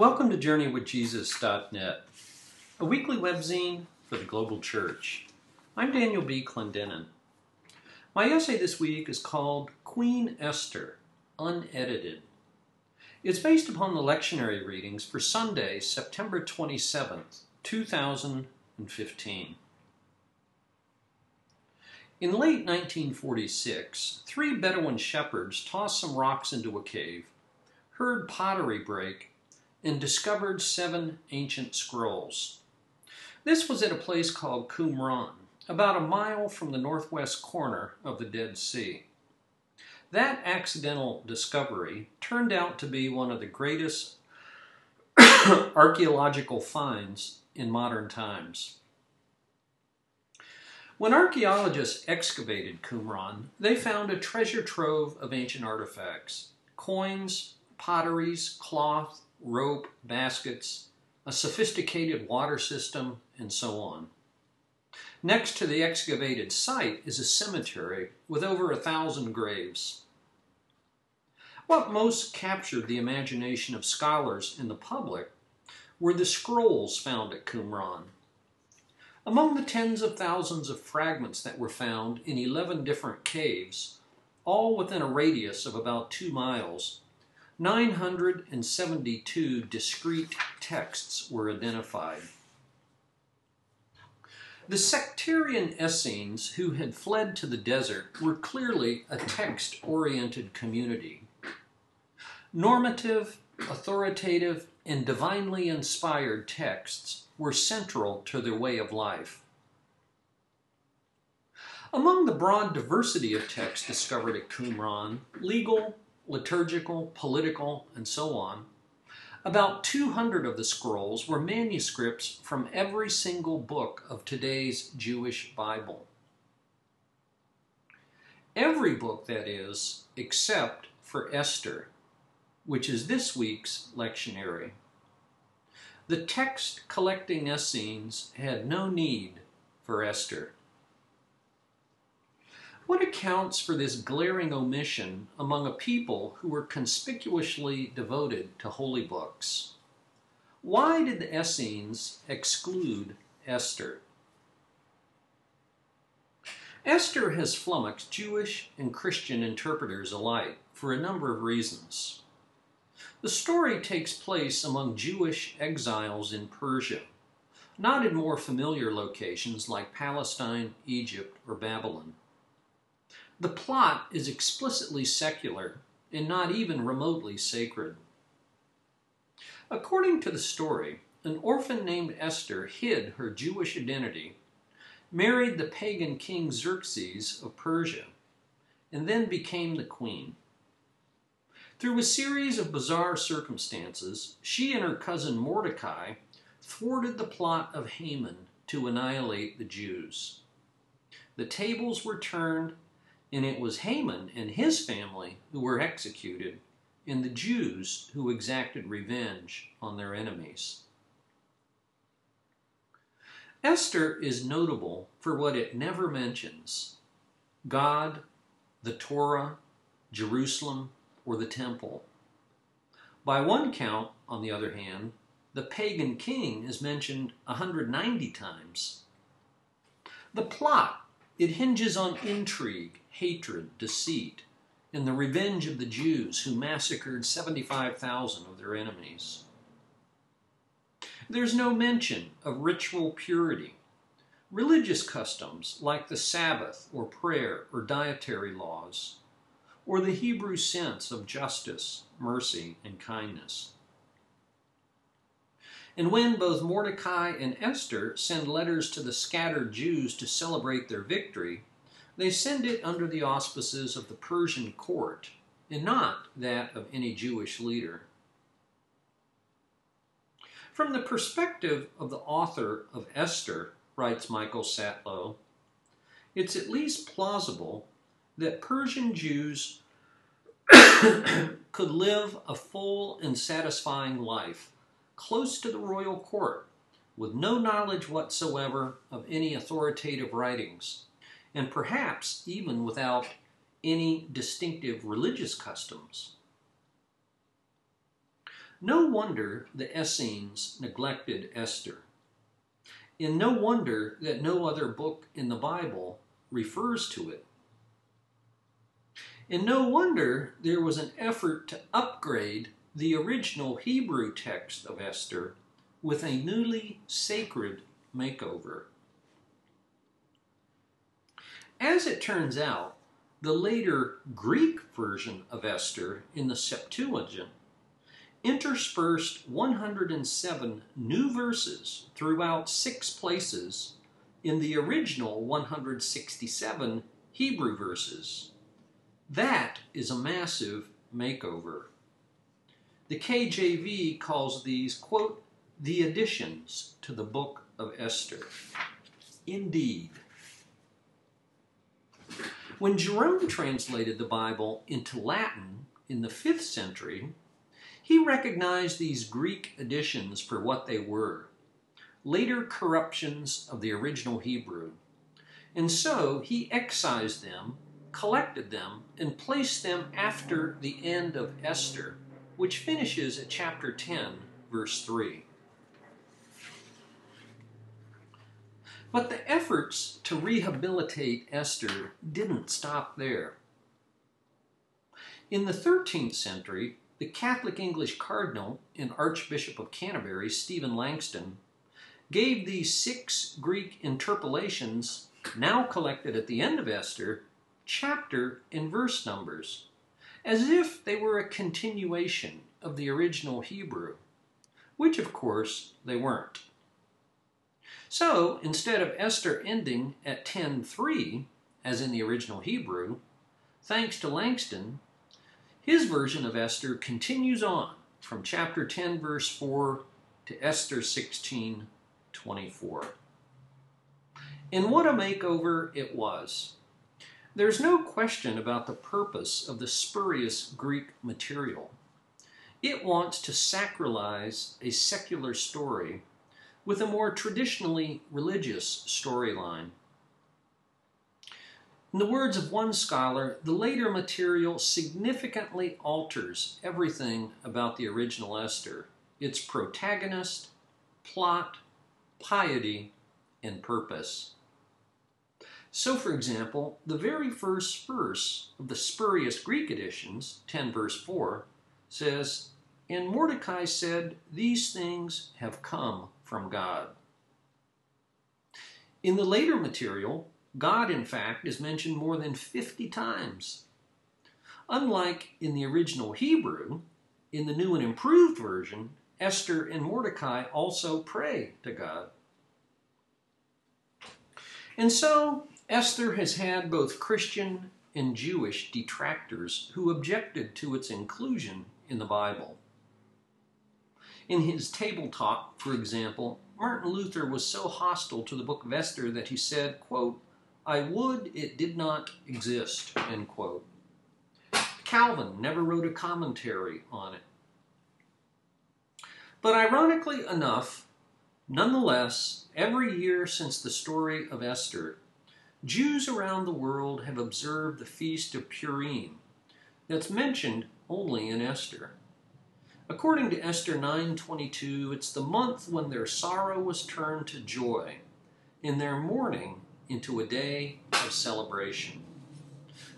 Welcome to JourneyWithJesus.net, a weekly webzine for the global church. I'm Daniel B. Clendenin. My essay this week is called Queen Esther, Unedited. It's based upon the lectionary readings for Sunday, September 27th, 2015. In late 1946, three Bedouin shepherds tossed some rocks into a cave, heard pottery break, and discovered seven ancient scrolls. This was at a place called Qumran, about a mile from the northwest corner of the Dead Sea. That accidental discovery turned out to be one of the greatest archaeological finds in modern times. When archaeologists excavated Qumran, they found a treasure trove of ancient artifacts coins, potteries, cloth, rope, baskets, a sophisticated water system, and so on. Next to the excavated site is a cemetery with over a thousand graves. What most captured the imagination of scholars and the public were the scrolls found at Qumran. Among the tens of thousands of fragments that were found in 11 different caves, all within a radius of about two miles, 972 discrete texts were identified. The sectarian Essenes who had fled to the desert were clearly a text oriented community. Normative, authoritative, and divinely inspired texts were central to their way of life. Among the broad diversity of texts discovered at Qumran, legal, liturgical, political, and so on. About 200 of the scrolls were manuscripts from every single book of today's Jewish Bible. Every book, that is, except for Esther, which is this week's lectionary. The text collecting Essenes had no need for Esther. What accounts for this glaring omission among a people who were conspicuously devoted to holy books? Why did the Essenes exclude Esther? Esther has flummoxed Jewish and Christian interpreters alike for a number of reasons. The story takes place among Jewish exiles in Persia, not in more familiar locations like Palestine, Egypt, or Babylon. The plot is explicitly secular and not even remotely sacred. According to the story, an orphan named Esther hid her Jewish identity, married the pagan king Xerxes of Persia, and then became the queen. Through a series of bizarre circumstances, she and her cousin Mordecai thwarted the plot of Haman to annihilate the Jews. The tables were turned and it was Haman and his family who were executed, and the Jews who exacted revenge on their enemies. Esther is notable for what it never mentions God, the Torah, Jerusalem, or the temple. By one count, on the other hand, the pagan king is mentioned 190 times. The plot, it hinges on intrigue hatred, deceit, and the revenge of the Jews who massacred 75,000 of their enemies. There's no mention of ritual purity, religious customs like the Sabbath or prayer or dietary laws, or the Hebrew sense of justice, mercy, and kindness. And when both Mordecai and Esther send letters to the scattered Jews to celebrate their victory, they send it under the auspices of the Persian court and not that of any Jewish leader. From the perspective of the author of Esther, writes Michael Satlow, it's at least plausible that Persian Jews could live a full and satisfying life close to the royal court with no knowledge whatsoever of any authoritative writings and perhaps even without any distinctive religious customs. No wonder the Essenes neglected Esther. And no wonder that no other book in the Bible refers to it. And no wonder there was an effort to upgrade the original Hebrew text of Esther with a newly sacred makeover. As it turns out, the later Greek version of Esther in the Septuagint interspersed 107 new verses throughout six places in the original 167 Hebrew verses. That is a massive makeover. The KJV calls these, quote, the additions to the book of Esther. Indeed. When Jerome translated the Bible into Latin in the 5th century, he recognized these Greek additions for what they were later corruptions of the original Hebrew. And so he excised them, collected them, and placed them after the end of Esther, which finishes at chapter 10, verse 3. But the efforts to rehabilitate Esther didn't stop there. In the 13th century, the Catholic English Cardinal and Archbishop of Canterbury, Stephen Langton, gave these six Greek interpolations, now collected at the end of Esther, chapter and verse numbers, as if they were a continuation of the original Hebrew, which of course they weren't. So instead of Esther ending at 10.3, as in the original Hebrew, thanks to Langton, his version of Esther continues on from chapter 10, verse 4 to Esther 16, 24. And what a makeover it was. There's no question about the purpose of the spurious Greek material. It wants to sacralize a secular story with a more traditionally religious storyline. In the words of one scholar, the later material significantly alters everything about the original Esther its protagonist, plot, piety, and purpose. So, for example, the very first verse of the spurious Greek editions, 10 verse 4, says, And Mordecai said, These things have come from God. In the later material, God, in fact, is mentioned more than 50 times. Unlike in the original Hebrew, in the new and improved version, Esther and Mordecai also pray to God. And so, Esther has had both Christian and Jewish detractors who objected to its inclusion in the Bible. In his table talk, for example, Martin Luther was so hostile to the book of Esther that he said, quote, I would it did not exist, end quote. Calvin never wrote a commentary on it. But ironically enough, nonetheless, every year since the story of Esther, Jews around the world have observed the Feast of Purim that's mentioned only in Esther. According to Esther 9:22, it's the month when their sorrow was turned to joy, in their mourning into a day of celebration.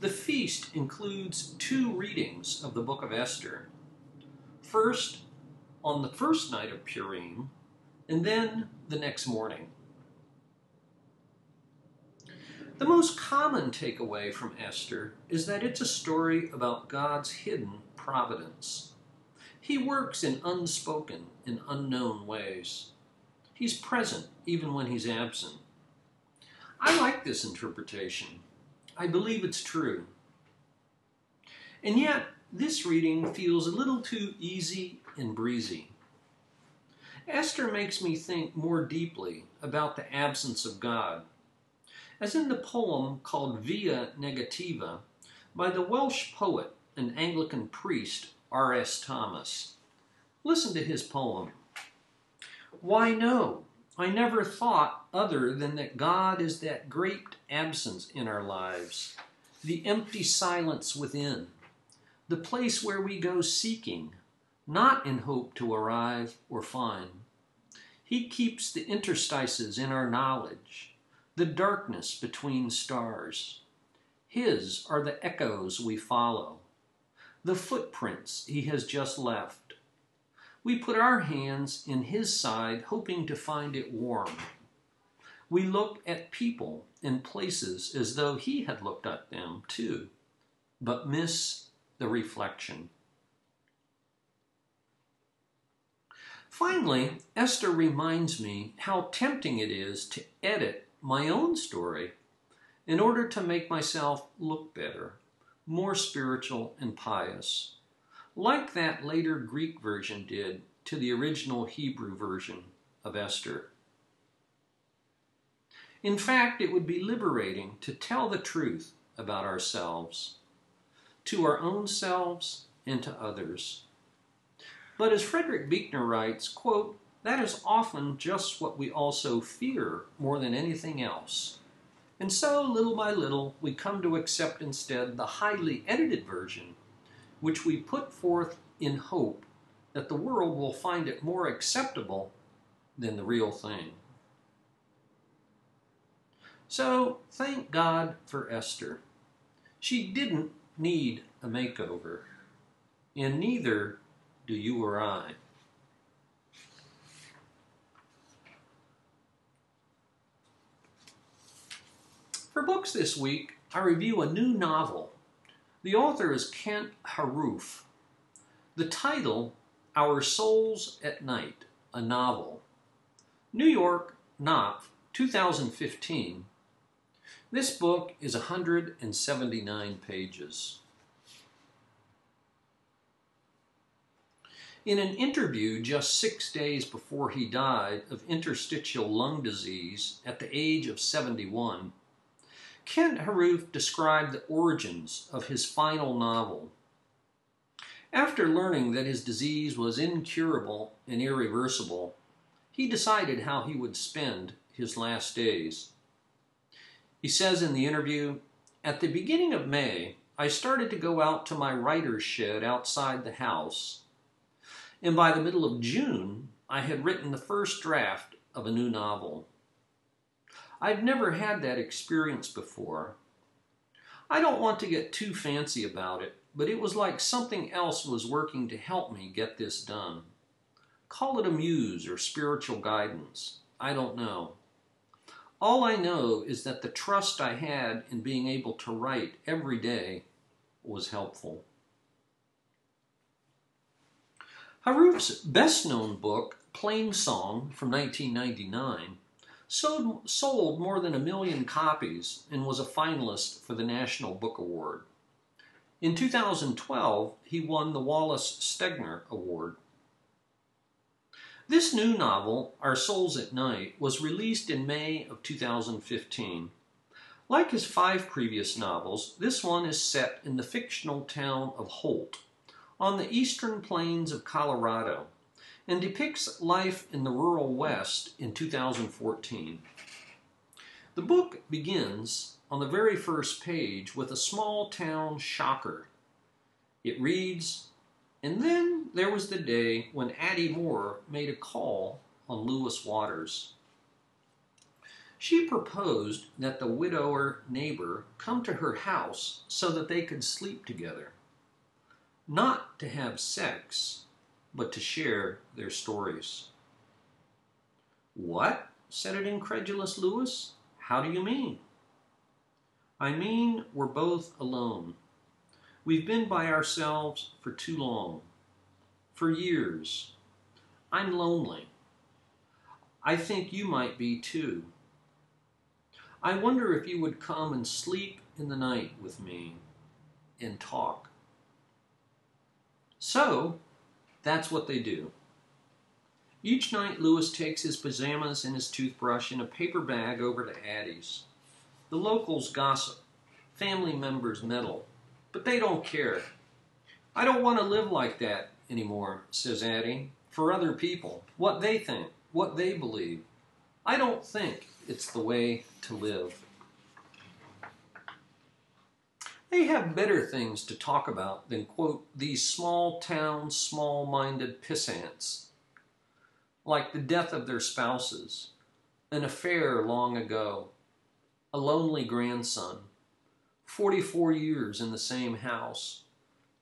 The feast includes two readings of the book of Esther. First, on the first night of Purim, and then the next morning. The most common takeaway from Esther is that it's a story about God's hidden providence. He works in unspoken and unknown ways. He's present even when he's absent. I like this interpretation. I believe it's true. And yet, this reading feels a little too easy and breezy. Esther makes me think more deeply about the absence of God. As in the poem called Via Negativa by the Welsh poet and Anglican priest R.S. Thomas. Listen to his poem. Why no? I never thought other than that God is that great absence in our lives, the empty silence within, the place where we go seeking, not in hope to arrive or find. He keeps the interstices in our knowledge, the darkness between stars. His are the echoes we follow, the footprints he has just left. We put our hands in his side, hoping to find it warm. We look at people and places as though he had looked at them too, but miss the reflection. Finally, Esther reminds me how tempting it is to edit my own story in order to make myself look better, more spiritual and pious, like that later Greek version did to the original Hebrew version of Esther. In fact, it would be liberating to tell the truth about ourselves, to our own selves and to others. But as Frederick Buechner writes, quote, that is often just what we also fear more than anything else. And so, little by little, we come to accept instead the highly edited version, which we put forth in hope that the world will find it more acceptable than the real thing. So, thank God for Esther. She didn't need a makeover, and neither do you or I? For books this week, I review a new novel. The author is Kent Haruf. The title, Our Souls at Night, a novel. New York, Knopf, 2015. This book is 179 pages. In an interview just six days before he died of interstitial lung disease at the age of 71, Kent Haruf described the origins of his final novel. After learning that his disease was incurable and irreversible, he decided how he would spend his last days. He says in the interview, At the beginning of May, I started to go out to my writer's shed outside the house and by the middle of June, I had written the first draft of a new novel. I'd never had that experience before. I don't want to get too fancy about it, but it was like something else was working to help me get this done. Call it a muse or spiritual guidance. I don't know. All I know is that the trust I had in being able to write every day was helpful. Haruf's best known book, Plainsong from 1999, sold, sold more than a million copies and was a finalist for the National Book Award. In 2012, he won the Wallace Stegner Award. This new novel, Our Souls at Night, was released in May of 2015. Like his five previous novels, this one is set in the fictional town of Holt, on the eastern plains of Colorado and depicts life in the rural West in 2014. The book begins on the very first page with a small town shocker. It reads, And then there was the day when Addie Moore made a call on Lewis Waters. She proposed that the widower neighbor come to her house so that they could sleep together not to have sex, but to share their stories. What? said an incredulous Lewis. How do you mean? I mean, we're both alone. We've been by ourselves for too long, for years. I'm lonely. I think you might be too. I wonder if you would come and sleep in the night with me and talk. So, that's what they do. Each night, Lewis takes his pajamas and his toothbrush in a paper bag over to Addie's. The locals gossip. Family members meddle. But they don't care. I don't want to live like that anymore, says Addie. For other people. What they think. What they believe. I don't think it's the way to live. They have better things to talk about than, quote, these small town, small minded pissants, like the death of their spouses, an affair long ago, a lonely grandson, 44 years in the same house,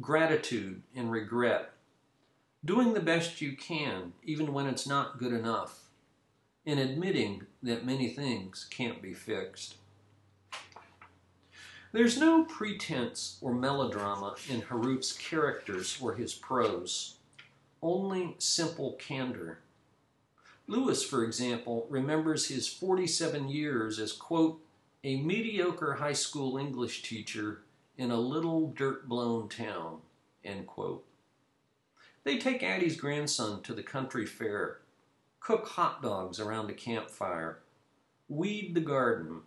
gratitude and regret, doing the best you can, even when it's not good enough, and admitting that many things can't be fixed. There's no pretense or melodrama in Haruf's characters or his prose, only simple candor. Lewis, for example, remembers his 47 years as, quote, a mediocre high school English teacher in a little dirt blown town, end quote. They take Addie's grandson to the country fair, cook hot dogs around a campfire, weed the garden,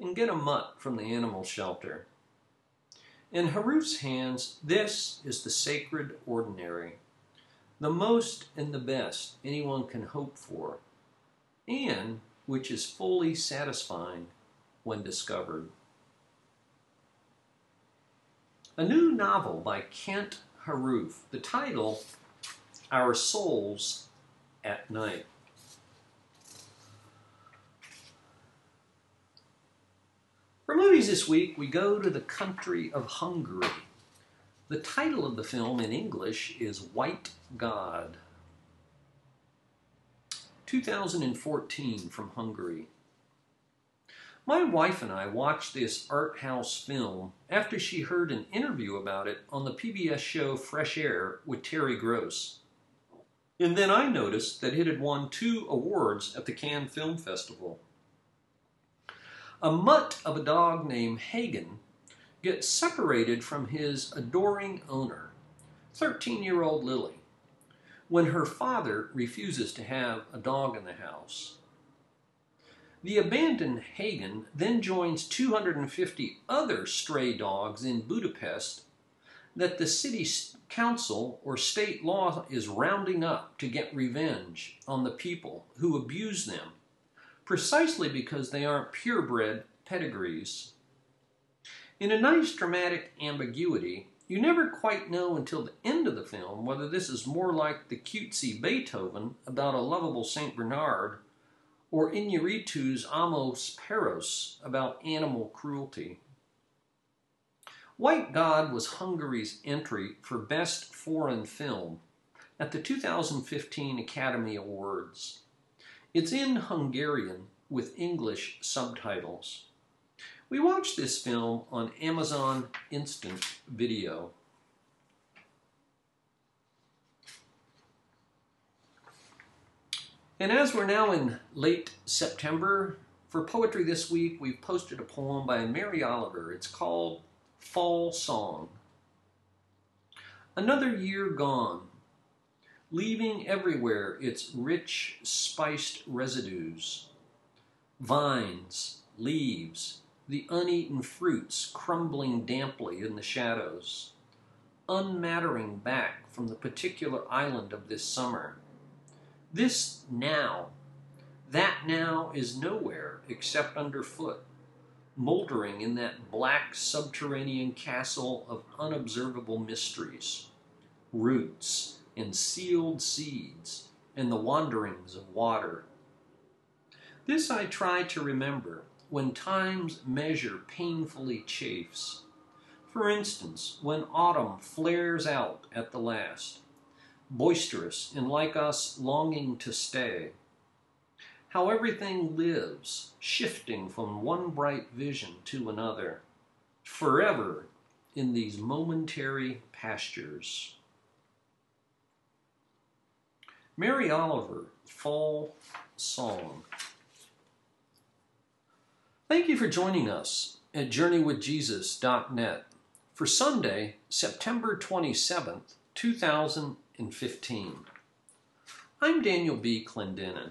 and get a mutt from the animal shelter. In Haruf's hands, this is the sacred ordinary, the most and the best anyone can hope for, and which is fully satisfying when discovered. A new novel by Kent Haruf, the title, Our Souls at Night. For movies this week, we go to the country of Hungary. The title of the film in English is White God. 2014 from Hungary. My wife and I watched this art house film after she heard an interview about it on the PBS show Fresh Air with Terry Gross. And then I noticed that it had won two awards at the Cannes Film Festival. A mutt of a dog named Hagen gets separated from his adoring owner, 13 year old Lily, when her father refuses to have a dog in the house. The abandoned Hagen then joins 250 other stray dogs in Budapest that the city council or state law is rounding up to get revenge on the people who abuse them precisely because they aren't purebred pedigrees. In a nice dramatic ambiguity, you never quite know until the end of the film whether this is more like the cutesy Beethoven about a lovable St. Bernard or Iñárritu's Amores Perros about animal cruelty. White God was Hungary's entry for Best Foreign Film at the 2015 Academy Awards. It's in Hungarian with English subtitles. We watched this film on Amazon Instant Video. And as we're now in late September, for Poetry This Week, we've posted a poem by Mary Oliver. It's called Fall Song. Another year gone, leaving everywhere its rich, spiced residues. Vines, leaves, the uneaten fruits crumbling damply in the shadows, unmattering back from the particular island of this summer. This now, that now is nowhere except underfoot, moldering in that black subterranean castle of unobservable mysteries, roots and sealed seeds, and the wanderings of water. This I try to remember when time's measure painfully chafes. For instance, when autumn flares out at the last, boisterous and like us longing to stay. How everything lives, shifting from one bright vision to another, forever in these momentary pastures. Mary Oliver, Fall Song. Thank you for joining us at JourneyWithJesus.net for Sunday, September 27th, 2015. I'm Daniel B. Clendenin.